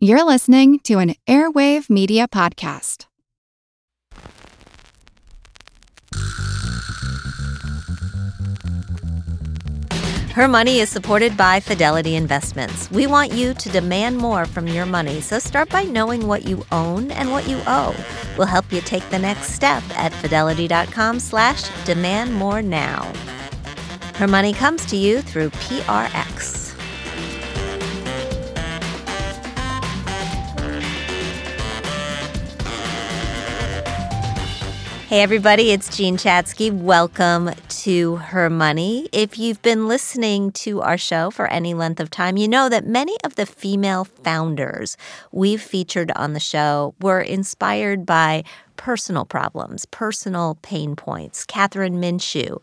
You're listening to an Airwave Media Podcast. Her Money is supported by Fidelity Investments. We want you to demand more from your money, so start by knowing what you own and what you owe. We'll help you take the next step at fidelity.com slash demand more now. Her Money comes to you through PRX. Hey, everybody, it's Jean Chatzky. Welcome to Her Money. If you've been listening to our show for any length of time, you know that many of the female founders we've featured on the show were inspired by personal problems, personal pain points. Kathryn Minshew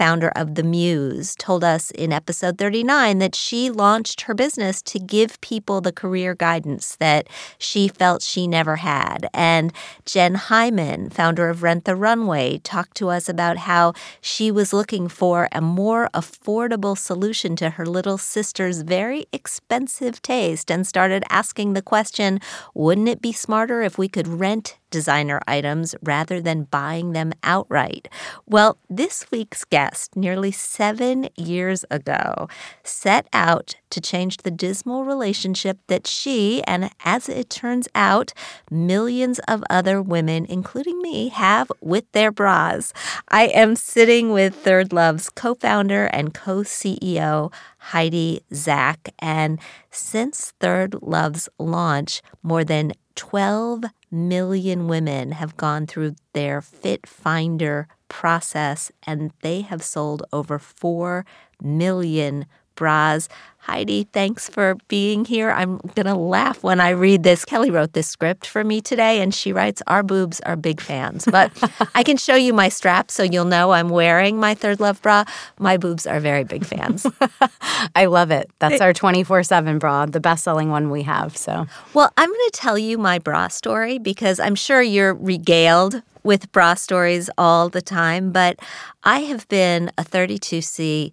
founder of The Muse, told us in episode 39 that she launched her business to give people the career guidance that she felt she never had. And Jenn Hyman, founder of Rent the Runway, talked to us about how she was looking for a more affordable solution to her little sister's very expensive taste and started asking the question wouldn't it be smarter if we could rent designer items rather than buying them outright. Well, this week's guest, nearly seven years ago, set out to change the dismal relationship that she, and as it turns out, millions of other women, including me, have with their bras. I am sitting with ThirdLove's co founder and co CEO, Heidi Zak. And since ThirdLove's launch, more than 12 million women have gone through their Fit Finder process and they have sold over 4 million bras. Heidi, thanks for being here. I'm going to laugh when I read this. Kelly wrote this script for me today, and she writes, Our boobs are big fans. But I can show you my strap so you'll know I'm wearing my ThirdLove bra. My boobs are very big fans. I love it. That's our 24 7 bra, the best selling one we have. So, well, I'm going to tell you my bra story because I'm sure you're regaled with bra stories all the time, but I have been a 32C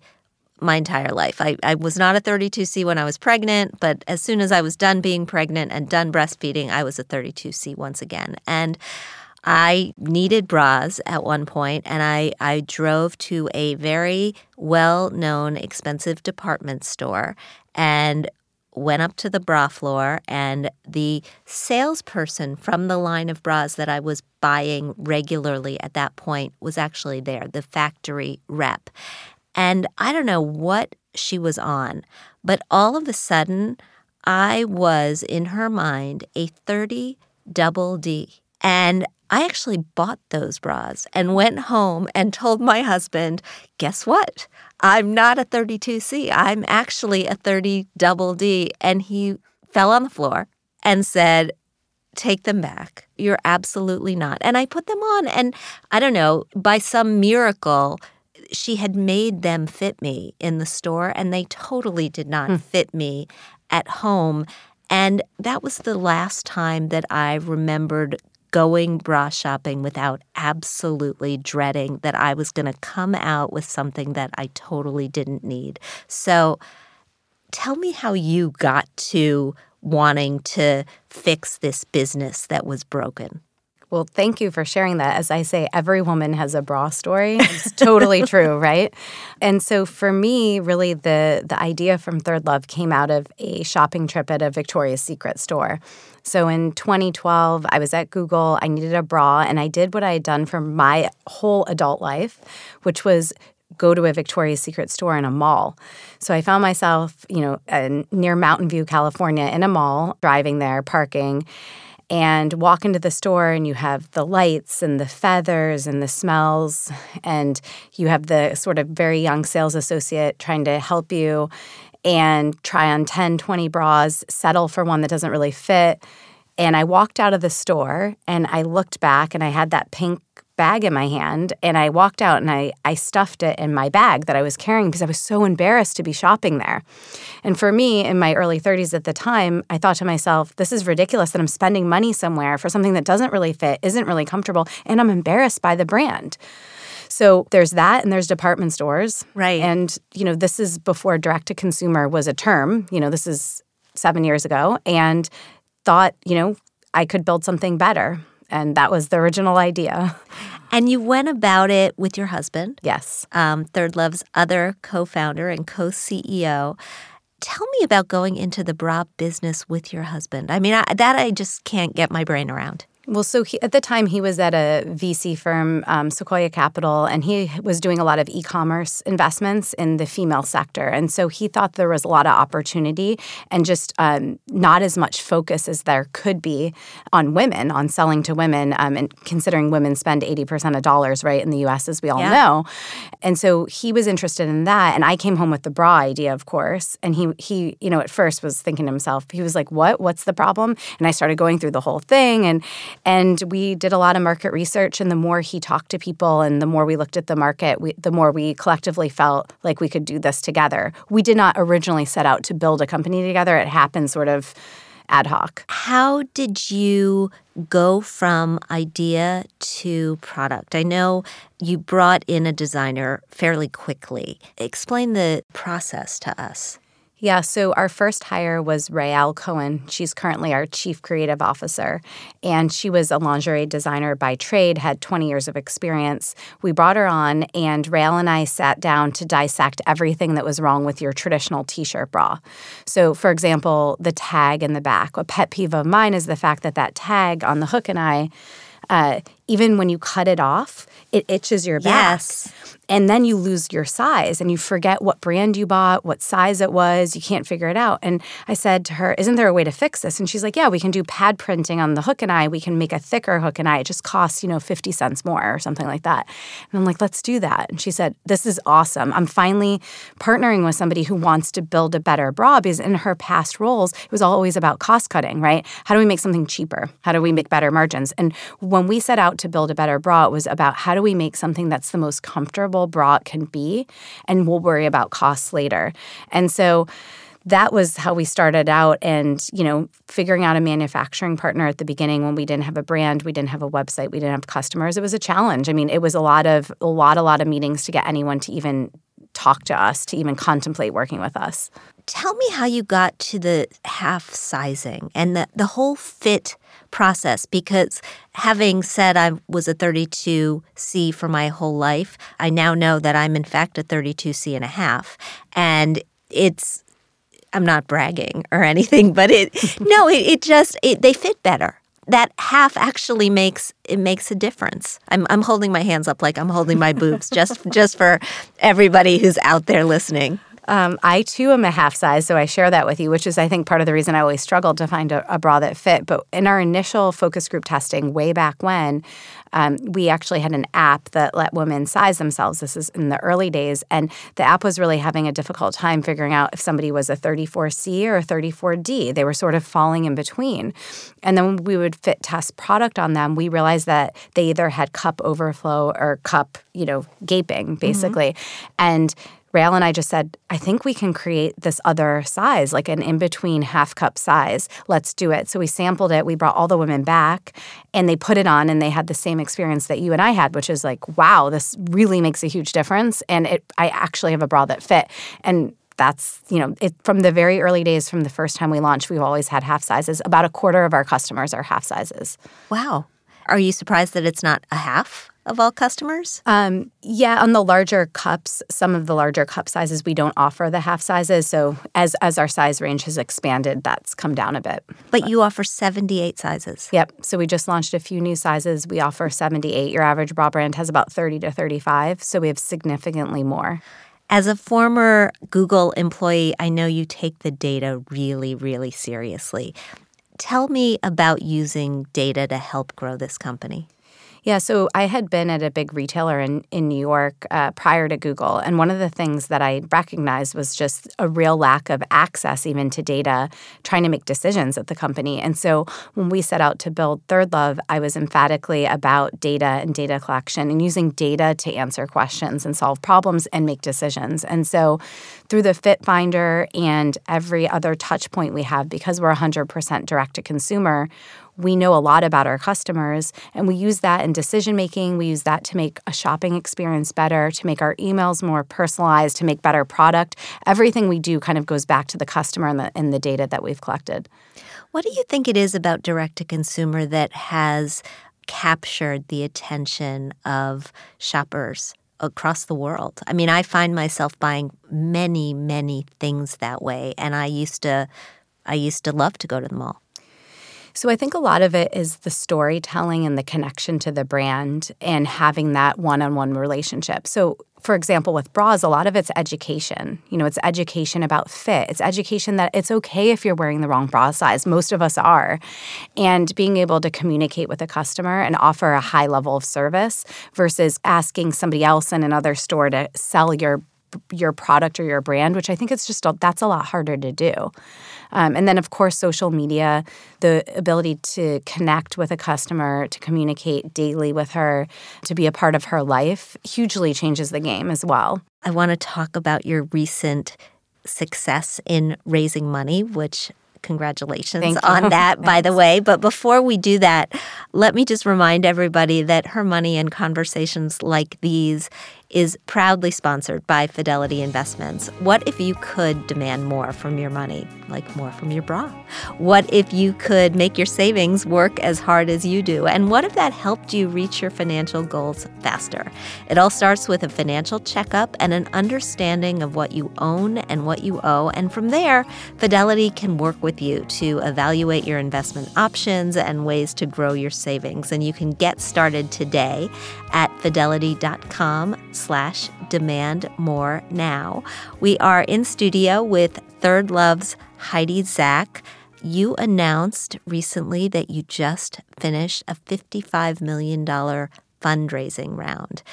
my entire life. I, I was not a 32C when I was pregnant, but as soon as I was done being pregnant and done breastfeeding, I was a 32C once again. And I needed bras at one point, and I, I drove to a very well known, expensive department store and went up to the bra floor, and the salesperson from the line of bras that I was buying regularly at that point was actually there, the factory rep. And I don't know what she was on, but all of a sudden, I was in her mind a 30 double D. And I actually bought those bras and went home and told my husband, guess what? I'm not a 32C. I'm actually a 30 double D. And he fell on the floor and said, take them back. You're absolutely not. And I put them on. And I don't know, by some miracle, she had made them fit me in the store, and they totally did not hmm. fit me at home. And that was the last time that I remembered going bra shopping without absolutely dreading that I was going to come out with something that I totally didn't need. So tell me how you got to wanting to fix this business that was broken. Well, thank you for sharing that. As I say, every woman has a bra story. It's totally true, right? And so for me, really the the idea from ThirdLove came out of a shopping trip at a Victoria's Secret store. So in 2012, I was at Google, I needed a bra, and I did what I had done for my whole adult life, which was go to a Victoria's Secret store in a mall. So I found myself, you know, uh, near Mountain View, California, in a mall, driving there, parking and walk into the store and you have the lights and the feathers and the smells and you have the sort of very young sales associate trying to help you and try on 10 20 bras settle for one that doesn't really fit. And i walked out of the store and i looked back and i had that pink bag in my hand and I walked out and I, I stuffed it in my bag that I was carrying because I was so embarrassed to be shopping there. And for me, in my early 30s at the time, I thought to myself, this is ridiculous that I'm spending money somewhere for something that doesn't really fit, isn't really comfortable, and I'm embarrassed by the brand. So there's that, and there's department stores. Right. And, you know, this is before direct to consumer was a term. You know, this is seven years ago. And thought, you know, I could build something better. And that was the original idea. And you went about it with your husband. Yes. Um, ThirdLove's other co founder and co CEO. Tell me about going into the bra business with your husband. I mean, I, that I just can't get my brain around. Well, so he, at the time he was at a VC firm, um, Sequoia Capital, and he was doing a lot of e-commerce investments in the female sector, and so he thought there was a lot of opportunity and just um, not as much focus as there could be on women, on selling to women, um, and considering women spend eighty percent of dollars right in the U.S. as we all yeah. know, and so he was interested in that, and I came home with the bra idea, of course, and he he you know at first was thinking to himself, he was like, "What? What's the problem?" And I started going through the whole thing and and we did a lot of market research. And the more he talked to people and the more we looked at the market, we, the more we collectively felt like we could do this together. We did not originally set out to build a company together, it happened sort of ad hoc. How did you go from idea to product? I know you brought in a designer fairly quickly. Explain the process to us. Yeah, so our first hire was Rael Cohen. She's currently our chief creative officer, and she was a lingerie designer by trade, had 20 years of experience. We brought her on, and Rael and I sat down to dissect everything that was wrong with your traditional t shirt bra. So, for example, the tag in the back. A pet peeve of mine is the fact that that tag on the hook and eye, uh, even when you cut it off, it itches your back. Yes and then you lose your size and you forget what brand you bought, what size it was, you can't figure it out. And I said to her, Isn't there a way to fix this? And she's like, Yeah, we can do pad printing on the hook and eye. We can make a thicker hook and eye. It just costs, you know, 50 cents more or something like that. And I'm like, Let's do that. And she said, This is awesome. I'm finally partnering with somebody who wants to build a better bra because in her past roles, it was always about cost cutting, right? How do we make something cheaper? How do we make better margins? And when we set out to build a better bra, it was about how do we make something that's the most comfortable bra it can be, and we'll worry about costs later. And so that was how we started out and you know figuring out a manufacturing partner at the beginning when we didn't have a brand we didn't have a website we didn't have customers it was a challenge i mean it was a lot of a lot a lot of meetings to get anyone to even talk to us to even contemplate working with us tell me how you got to the half sizing and the, the whole fit process because having said I was a 32C for my whole life, I now know that I'm in fact a 32C and a half. And it's, I'm not bragging or anything, but it, no, it, it just, it, they fit better that half actually makes it makes a difference. I'm I'm holding my hands up like I'm holding my boobs just just for everybody who's out there listening. Um, I too am a half size, so I share that with you, which is, I think, part of the reason I always struggled to find a, a bra that fit. But in our initial focus group testing, way back when, um, we actually had an app that let women size themselves. This is in the early days. And the app was really having a difficult time figuring out if somebody was a 34C or a 34D. They were sort of falling in between. And then when we would fit test product on them, we realized that they either had cup overflow or cup, you know, gaping, basically. Mm-hmm. And Rael and I just said, I think we can create this other size, like an in between half cup size. Let's do it. So we sampled it. We brought all the women back and they put it on and they had the same experience that you and I had, which is like, wow, this really makes a huge difference. And it, I actually have a bra that fit. And that's you know it, from the very early days from the first time we launched we've always had half sizes about a quarter of our customers are half sizes wow are you surprised that it's not a half of all customers? Um, yeah, on the larger cups, some of the larger cup sizes, we don't offer the half sizes. So as as our size range has expanded, that's come down a bit. But, but you offer 78 sizes. Yep. So we just launched a few new sizes. We offer 78. Your average bra brand has about 30 to 35. So we have significantly more. As a former Google employee, I know you take the data really, really seriously. Tell me about using data to help grow this company. Yeah, so I had been at a big retailer in, in New York uh, prior to Google. And one of the things that I recognized was just a real lack of access even to data, trying to make decisions at the company. And so when we set out to build ThirdLove, I was emphatically about data and data collection and using data to answer questions and solve problems and make decisions. And so through the Fit Finder and every other touch point we have, because we're 100% direct to consumer, we know a lot about our customers and we use that in decision making. We use that to make a shopping experience better, to make our emails more personalized, to make better product. Everything we do kind of goes back to the customer and the, and the data that we've collected. What do you think it is about direct to consumer that has captured the attention of shoppers across the world? I mean, I find myself buying many, many things that way, and I used to I used to love to go to the mall. So I think a lot of it is the storytelling and the connection to the brand and having that one-on-one relationship. So for example, with bras, a lot of it's education. You know, it's education about fit. It's education that it's okay if you're wearing the wrong bra size. Most of us are. And being able to communicate with a customer and offer a high level of service versus asking somebody else in another store to sell your your product or your brand, which I think it's just that's a lot harder to do. Um, and then, of course, social media, the ability to connect with a customer, to communicate daily with her, to be a part of her life, hugely changes the game as well. I want to talk about your recent success in raising money, which congratulations on that, by the way. But before we do that, let me just remind everybody that her money and conversations like these is proudly sponsored by Fidelity Investments. What if you could demand more from your money, like more from your bra? What if you could make your savings work as hard as you do? And what if that helped you reach your financial goals faster? It all starts with a financial checkup and an understanding of what you own and what you owe. And from there, Fidelity can work with you to evaluate your investment options and ways to grow your savings. And you can get started today at fidelity.com slash demand more now. We are in studio with ThirdLove's Heidi Zak. You announced recently that you just finished a $55 million fundraising round.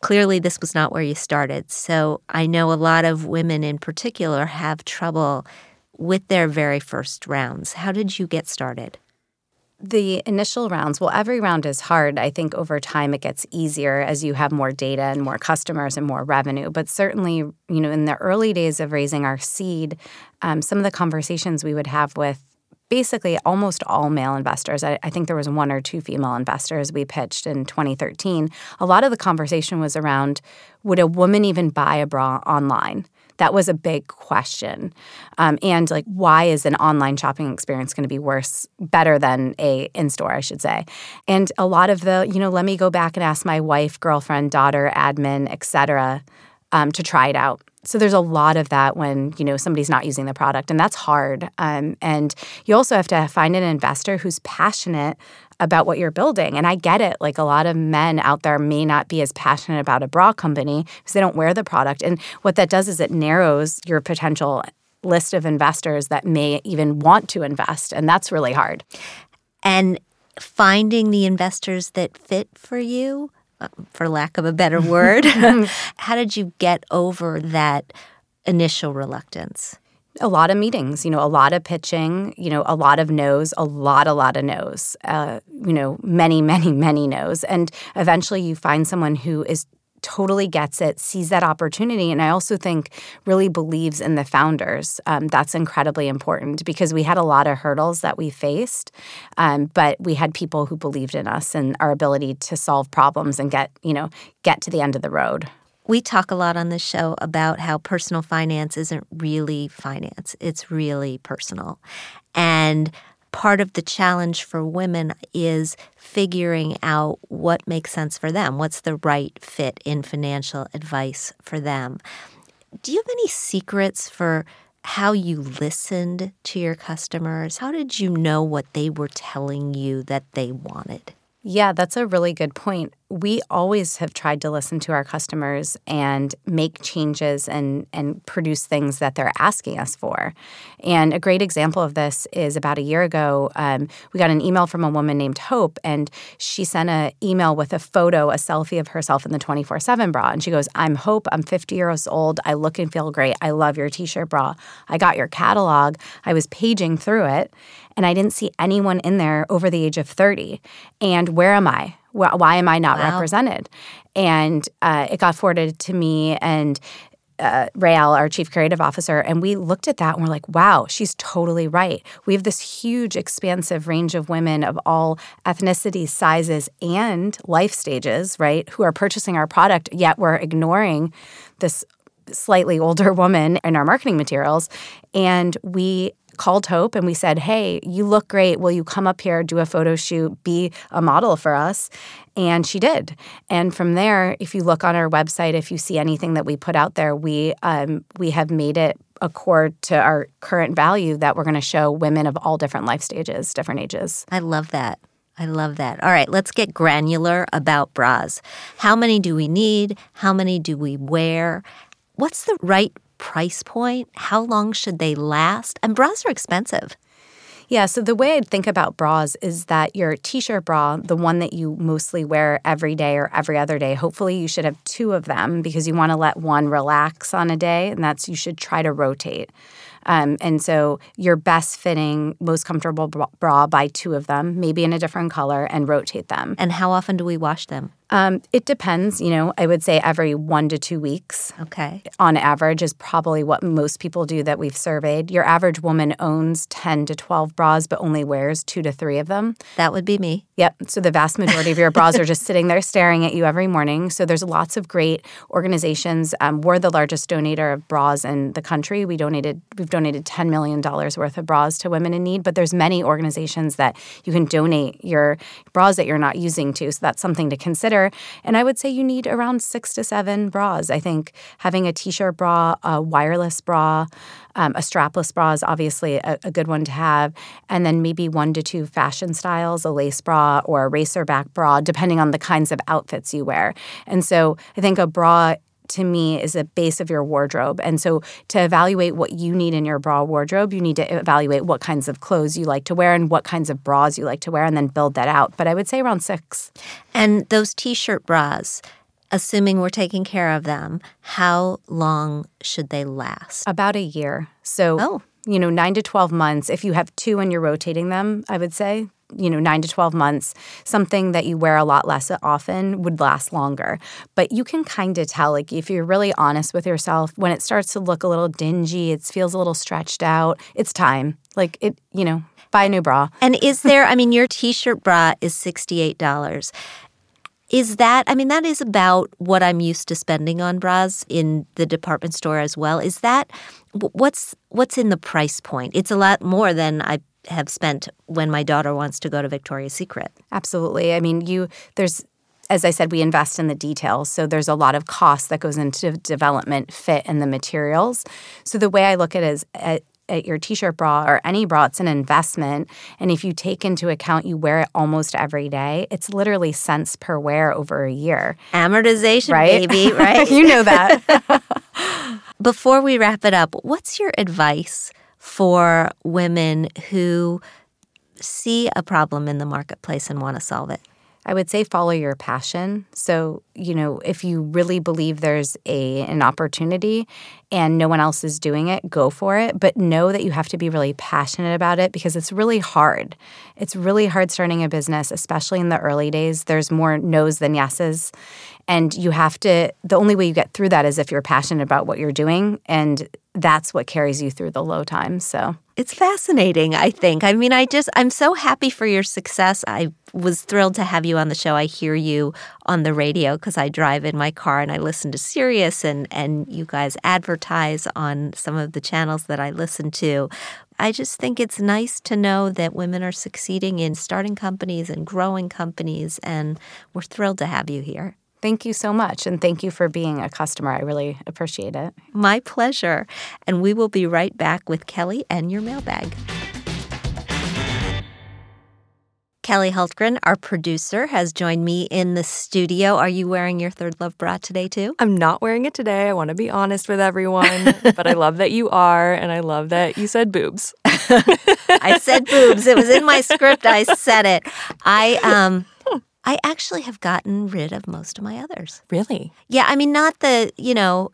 Clearly, this was not where you started. So I know a lot of women in particular have trouble with their very first rounds. How did you get started? The initial rounds, well, every round is hard. I think over time it gets easier as you have more data and more customers and more revenue. But certainly, you know, in the early days of raising our seed, um, some of the conversations we would have with basically almost all male investors. I, I, think there was one or two female investors we pitched in 2013. A lot of the conversation was around would a woman even buy a bra online? That was a big question. Um, and like, why is an online shopping experience going to be worse, better than a in store, I should say? And a lot of the, you know, let me go back and ask my wife, girlfriend, daughter, admin, etc., um, to try it out. So there's a lot of that when you know somebody's not using the product, and that's hard. Um, and you also have to find an investor who's passionate about what you're building. And I get it. Like a lot of men out there may not be as passionate about a bra company because they don't wear the product. And what that does is it narrows your potential list of investors that may even want to invest. And that's really hard. And finding the investors that fit for you, uh, for lack of a better word, how did you get over that initial reluctance? A lot of meetings, you know, a lot of pitching, you know, a lot of no's, a lot, a lot of no's, uh, you know, many, many, many no's. And eventually you find someone who is totally gets it, sees that opportunity. And I also think really believes in the founders. Um, that's incredibly important because we had a lot of hurdles that we faced, um, but we had people who believed in us and our ability to solve problems and get, you know, get to the end of the road. We talk a lot on this show about how personal finance isn't really finance, it's really personal. And part of the challenge for women is figuring out what makes sense for them. What's the right fit in financial advice for them? Do you have any secrets for how you listened to your customers? How did you know what they were telling you that they wanted? Yeah, that's a really good point we always have tried to listen to our customers and make changes and and produce things that they're asking us for. And a great example of this is about a year ago, um, we got an email from a woman named Hope, and she sent an email with a photo, a selfie of herself in the 24 7 bra. And she goes, I'm Hope. I'm 50 years old. I look and feel great. I love your t shirt bra. I got your catalog. I was paging through it, and I didn't see anyone in there over the age of 30. And where am I? why am I not wow. represented? And uh, it got forwarded to me, and uh, Rael, our chief creative officer, and we looked at that and we're like, wow, she's totally right. We have this huge, expansive range of women of all ethnicities, sizes, and life stages, right, who are purchasing our product, yet we're ignoring this slightly older woman in our marketing materials. And we called Hope and we said, Hey, you look great. Will you come up here, do a photo shoot, be a model for us? And she did. And from there, if you look on our website, if you see anything that we put out there, we um, we have made it accord to our current value that we're going to show women of all different life stages, different ages. I love that. I love that. All right, let's get granular about bras. How many do we need? How many do we wear? What's the right price point? How long should they last? And bras are expensive. Yeah, so the way I'd think about bras is that your t shirt bra, the one that you mostly wear every day or every other day, hopefully you should have two of them because you want to let one relax on a day, and that's you should try to rotate. Um, and so your best fitting, most comfortable bra, buy two of them, maybe in a different color, and rotate them. And how often do we wash them? Um, it depends. You know, I would say every one to two weeks. Okay. On average, is probably what most people do that we've surveyed. Your average woman owns 10 to 12 bras, but only wears two to three of them. That would be me. Yep. So the vast majority of your bras are just sitting there staring at you every morning. So there's lots of great organizations. Um, we're the largest donator of bras in the country. We donated, we've donated $10 million worth of bras to women in need, but there's many organizations that you can donate your bras that you're not using to. So that's something to consider. And I would say you need around six to seven bras. I think having a t shirt bra, a wireless bra, um, a strapless bra is obviously a, a, good one to have. And then maybe one to two fashion styles, a lace bra or a racer back bra, depending on the kinds of outfits you wear. And so I think a bra to me is a base of your wardrobe. And so to evaluate what you need in your bra wardrobe, you need to evaluate what kinds of clothes you like to wear and what kinds of bras you like to wear and then build that out. But I would say around 6. And those t-shirt bras, assuming we're taking care of them, how long should they last? About a year. So oh. You know, 9 to 12 months if you have two and you're rotating them, I would say you know, nine to 12 months, something that you wear a lot less often would last longer. But you can kind of tell, like, if you're really honest with yourself, when it starts to look a little dingy, it feels a little stretched out, it's time. Like, it, you know, buy a new bra. And is there, I mean, your t shirt bra is $68 is that i mean that is about what i'm used to spending on bras in the department store as well is that what's what's in the price point it's a lot more than i have spent when my daughter wants to go to Victoria's Secret. Absolutely. I mean, you there's as I said, we invest in the details. So there's a lot of cost that goes into development, fit, and the materials. So the way I look at it is eh, at, your t-shirt bra or any bra, it's an investment. And if you take into account you wear it almost every day, it's literally cents per wear over a year. Amortization, right? baby, right? you know that. Before we wrap it up, what's your advice for women who see a problem in the marketplace and want to solve it? I would say follow your passion. So, you know, if you really believe there's a an opportunity and no one else is doing it, go for it, but know that you have to be really passionate about it because it's really hard. It's really hard starting a business, especially in the early days. There's more no's than yeses, and you have to the only way you get through that is if you're passionate about what you're doing and that's what carries you through the low times. So it's fascinating, I think. I mean, I just, I'm so happy for your success. I was thrilled to have you on the show. I hear you on the radio because I drive in my car and I listen to Sirius and, and you guys advertise on some of the channels that I listen to. I just think it's nice to know that women are succeeding in starting companies and growing companies, and we're thrilled to have you here. Thank you so much. And thank you for being a customer. I really appreciate it. My pleasure. And we will be right back with Kelly and your mailbag. Kelly Hultgren, our producer, has joined me in the studio. Are you wearing your ThirdLove bra today, too? I'm not wearing it today. I want to be honest with everyone, but I love that you are, and I love that you said boobs. I said boobs. It was in my script. I said it. I um I actually have gotten rid of most of my others. Really? Yeah, I mean, not the, you know,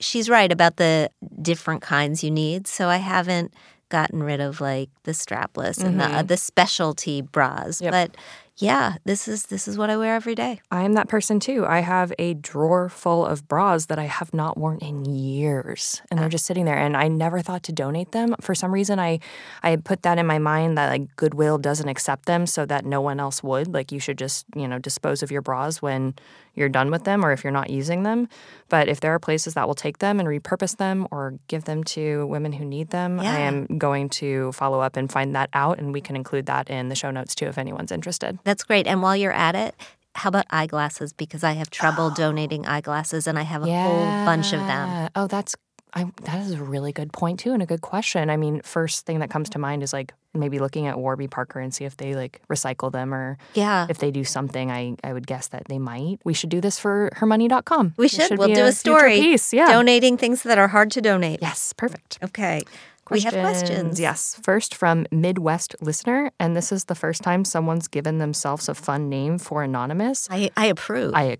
she's right about the different kinds you need. So I haven't gotten rid of like the strapless mm-hmm. and the, uh, mm-hmm. the specialty bras. Yep. But, yeah, this is this is what I wear every day. I'm that person too. I have a drawer full of bras that I have not worn in years and they're ah. just sitting there and I never thought to donate them. For some reason I I put that in my mind that like Goodwill doesn't accept them so that no one else would. Like you should just, you know, dispose of your bras when you're done with them or if you're not using them. But if there are places that will take them and repurpose them or give them to women who need them, I am going to follow up and find that out and we can include that in the show notes too if anyone's interested. That's great. And while you're at it, how about eyeglasses? Because I have trouble donating eyeglasses and I have a whole bunch of them. Oh, that's I, that is a really good point too, and a good question. I mean, first thing that comes to mind is like maybe looking at Warby Parker and see if they like recycle them or Yeah. if they do something. I I would guess that they might. We should do this for hermoney.com. We should. we'll do a future story. piece. Yeah. Donating things that are hard to donate. yes. Perfect. Okay. We have questions. Yes. First from Midwest listener, and this is the first time someone's given themselves a fun name for anonymous. I, I approve. I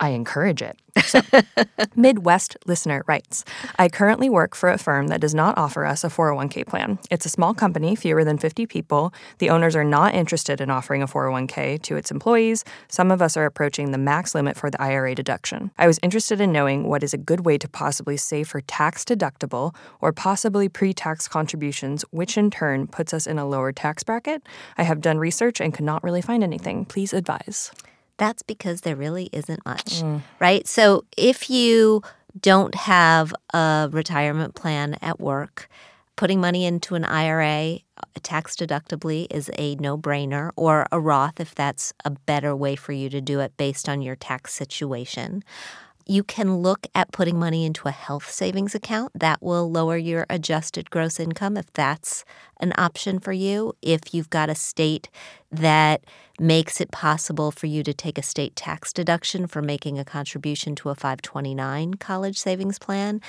I encourage it. So, Midwest listener writes I currently work for a firm that does not offer us a 401k plan. It's a small company, fewer than 50 people. The owners are not interested in offering a 401k to its employees. Some of us are approaching the max limit for the IRA deduction. I was interested in knowing what is a good way to possibly save for tax deductible or possibly pre tax contributions, which in turn puts us in a lower tax bracket. I have done research and could not really find anything. Please advise. That's because there really isn't much, right? So if you don't have a retirement plan at work, putting money into an IRA uh, tax deductibly is a no brainer, or a Roth if that's a better way for you to do it based on your tax situation. You can look at putting money into a health savings account. That will lower your adjusted gross income if that's an option for you. If you've got a state that makes it possible for you to take a state tax deduction for making a contribution to a 529 college savings plan,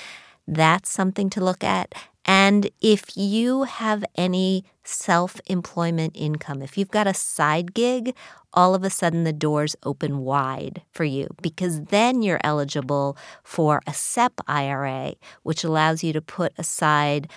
that's something to look at. And if you have any self employment income, if you've got a side gig, all of a sudden the doors open wide for you because then you're eligible for a SEP IRA, which allows you to put aside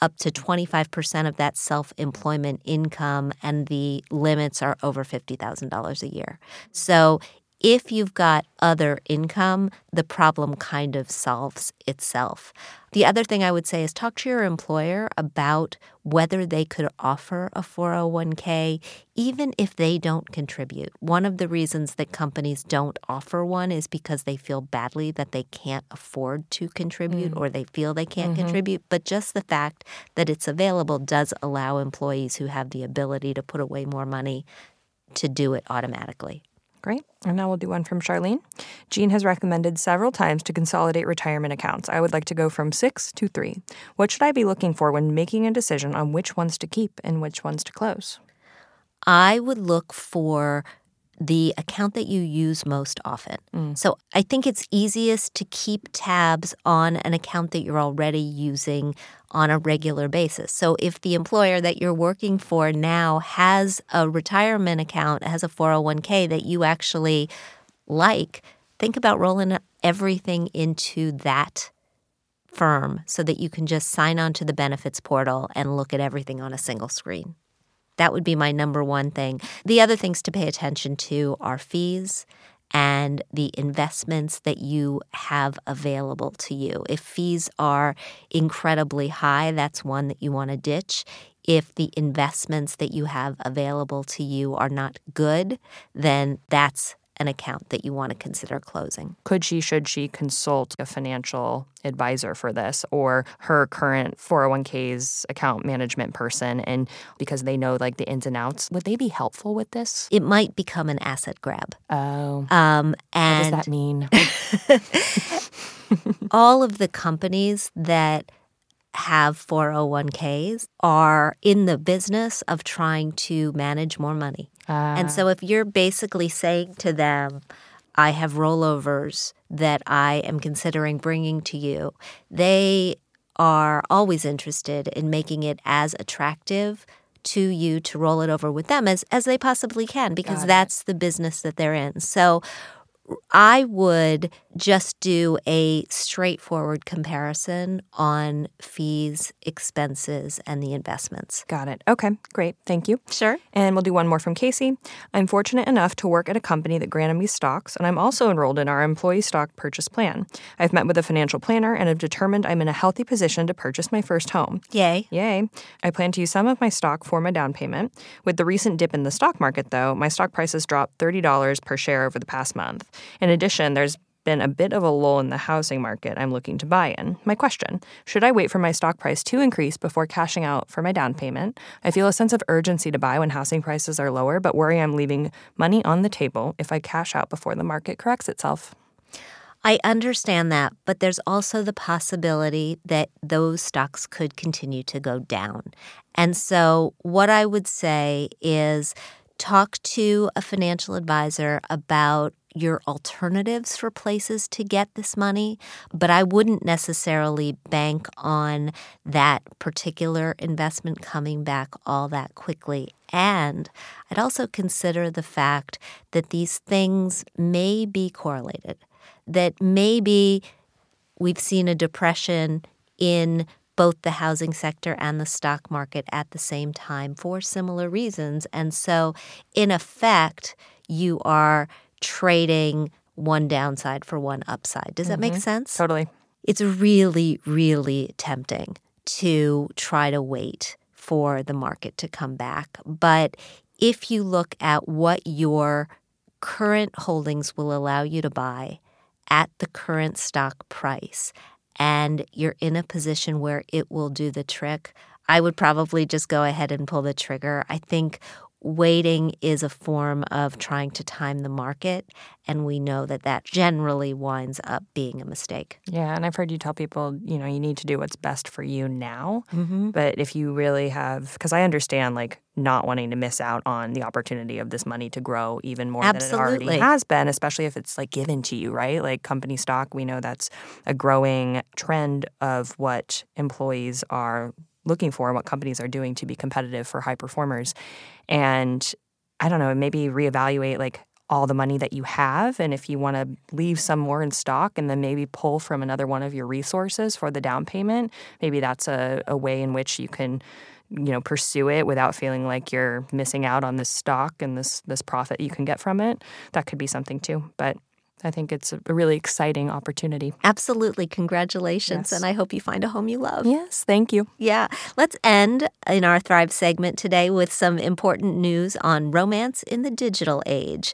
up to 25% of that self employment income, and the limits are over $50,000 a year. So if you've got other income, the problem kind of solves itself. The other thing I would say is talk to your employer about whether they could offer a 401k, even if they don't contribute. One of the reasons that companies don't offer one is because they feel badly that they can't afford to contribute mm. or they feel they can't mm-hmm. contribute. But just the fact that it's available does allow employees who have the ability to put away more money to do it automatically. And now we'll do one from Charlene. Jean has recommended several times to consolidate retirement accounts. I would like to go from six to three. What should I be looking for when making a decision on which ones to keep and which ones to close? I would look for the account that you use most often. Mm. So I think it's easiest to keep tabs on an account that you're already using on a regular basis. So if the employer that you're working for now has a retirement account, has a 401k that you actually like, think about rolling everything into that firm so that you can just sign on to the benefits portal and look at everything on a single screen. That would be my number one thing. The other things to pay attention to are fees and the investments that you have available to you. If fees are incredibly high, that's one that you want to ditch. If the investments that you have available to you are not good, then that's an account that you want to consider closing. Could she, should she consult a financial advisor for this or her current 401k's account management person? And because they know like the ins and outs, would they be helpful with this? It might become an asset grab. Oh, Um, what and does that mean? all of the companies that have 401ks are in the business of trying to manage more money. and ah. so if you're basically saying to them, I have rollovers that I am considering bringing to you, they are always interested in making it as attractive to you to roll it over with them as, as they possibly can because that's the business that they're in. So I would just do a straightforward comparison on fees, expenses, and the investments. Got it. Okay, great. Thank you. Sure. And we'll do one more from Casey. I'm fortunate enough to work at a company that granted me stocks, and I'm also enrolled in our employee stock purchase plan. I've met with a financial planner and have determined I'm in a healthy position to purchase my first home. Yay. Yay. I plan to use some of my stock for my down payment. With the recent dip in the stock market, though, my stock prices dropped $30 per share over the past month. In addition, there's been a bit of a lull in the housing market I'm looking to buy in. My question Should I wait for my stock price to increase before cashing out for my down payment? I feel a sense of urgency to buy when housing prices are lower, but worry I'm leaving money on the table if I cash out before the market corrects itself. I understand that, but there's also the possibility that those stocks could continue to go down. And so, what I would say is talk to a financial advisor about your alternatives for places to get this money, but I wouldn't necessarily bank on that particular investment coming back all that quickly. And I'd also consider the fact that these things may be correlated, that maybe we've seen a depression in both the housing sector and the stock market at the same time for similar reasons. And so, in effect, you are trading one downside for one upside. Does that make mm-hmm. sense? Totally. It's really, really tempting to try to wait for the market to come back. But if you look at what your current holdings will allow you to buy at the current stock price, and you're in a position where it will do the trick, I would probably just go ahead and pull the trigger. I think waiting is a form of trying to time the market and we know that that generally winds up being a mistake Yeah, and I've heard you tell people, you know, you need to do what's best for you now. Mm-hmm. But if you really have, because I understand like not wanting to miss out on the opportunity of this money to grow even more than it already has been, especially if it's like given to you, right? Like company stock, we know that's a growing trend of what employees are looking for and what companies are doing to be competitive for high performers. And I don't know, maybe reevaluate like all the money that you have. And if you want to leave some more in stock and then maybe pull from another one of your resources for the down payment maybe that's a, a way in which you can you know pursue it without feeling like you're missing out on this stock and this this profit you can get from it. That could be something too. But i think it's a really exciting opportunity absolutely congratulations Yes. and i hope you find a home you love yes thank you Yeah. Let's end in our Thrive segment today with some important news on romance in the digital age.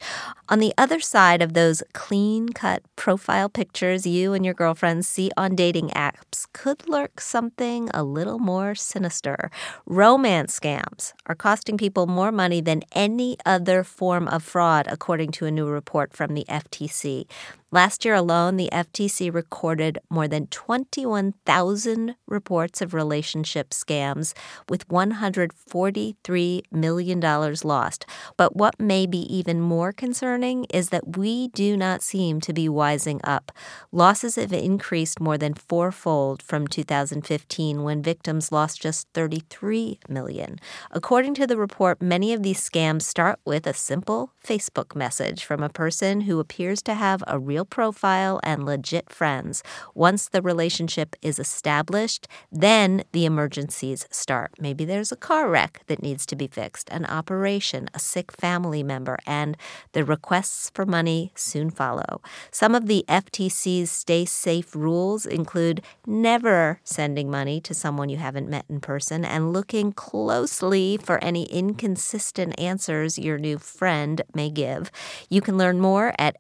On the other side of those clean cut profile pictures you and your girlfriends see on dating apps could lurk something a little more sinister. Romance scams are costing people more money than any other form of fraud, according to a new report from the FTC week. Last year alone, the FTC recorded more than 21,000 reports of relationship scams with $143 million lost. But what may be even more concerning is that we do not seem to be wising up. Losses have increased more than fourfold from 2015 when victims lost just 33 million. According to the report, many of these scams start with a simple Facebook message from a person who appears to have a real profile and legit friends. Once the relationship is established, then the emergencies start. Maybe there's a car wreck that needs to be fixed, an operation, a sick family member, and the requests for money soon follow. Some of the FTC's stay safe rules include never sending money to someone you haven't met in person and looking closely for any inconsistent answers your new friend may give. You can learn more at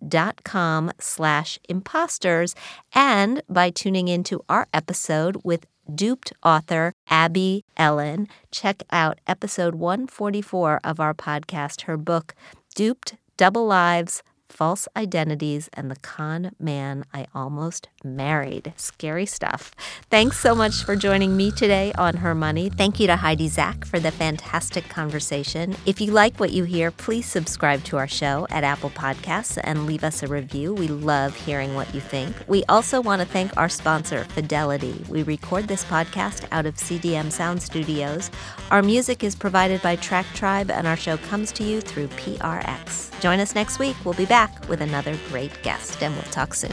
ftc.com slash imposters and by tuning into our episode with duped author Abby Ellin. Check out episode 144 of our podcast, her book, Duped Double Lives, False Identities, and the Con Man I Almost married. Scary stuff. Thanks so much for joining me today on Her Money. Thank you to Heidi Zak for the fantastic conversation. If you like what you hear, please subscribe to our show at Apple Podcasts and leave us a review. We love hearing what you think. We also want to thank our sponsor, Fidelity. We record this podcast out of CDM Sound Studios. Our music is provided by Track Tribe, and our show comes to you through PRX. Join us next week. We'll be back with another great guest, and we'll talk soon.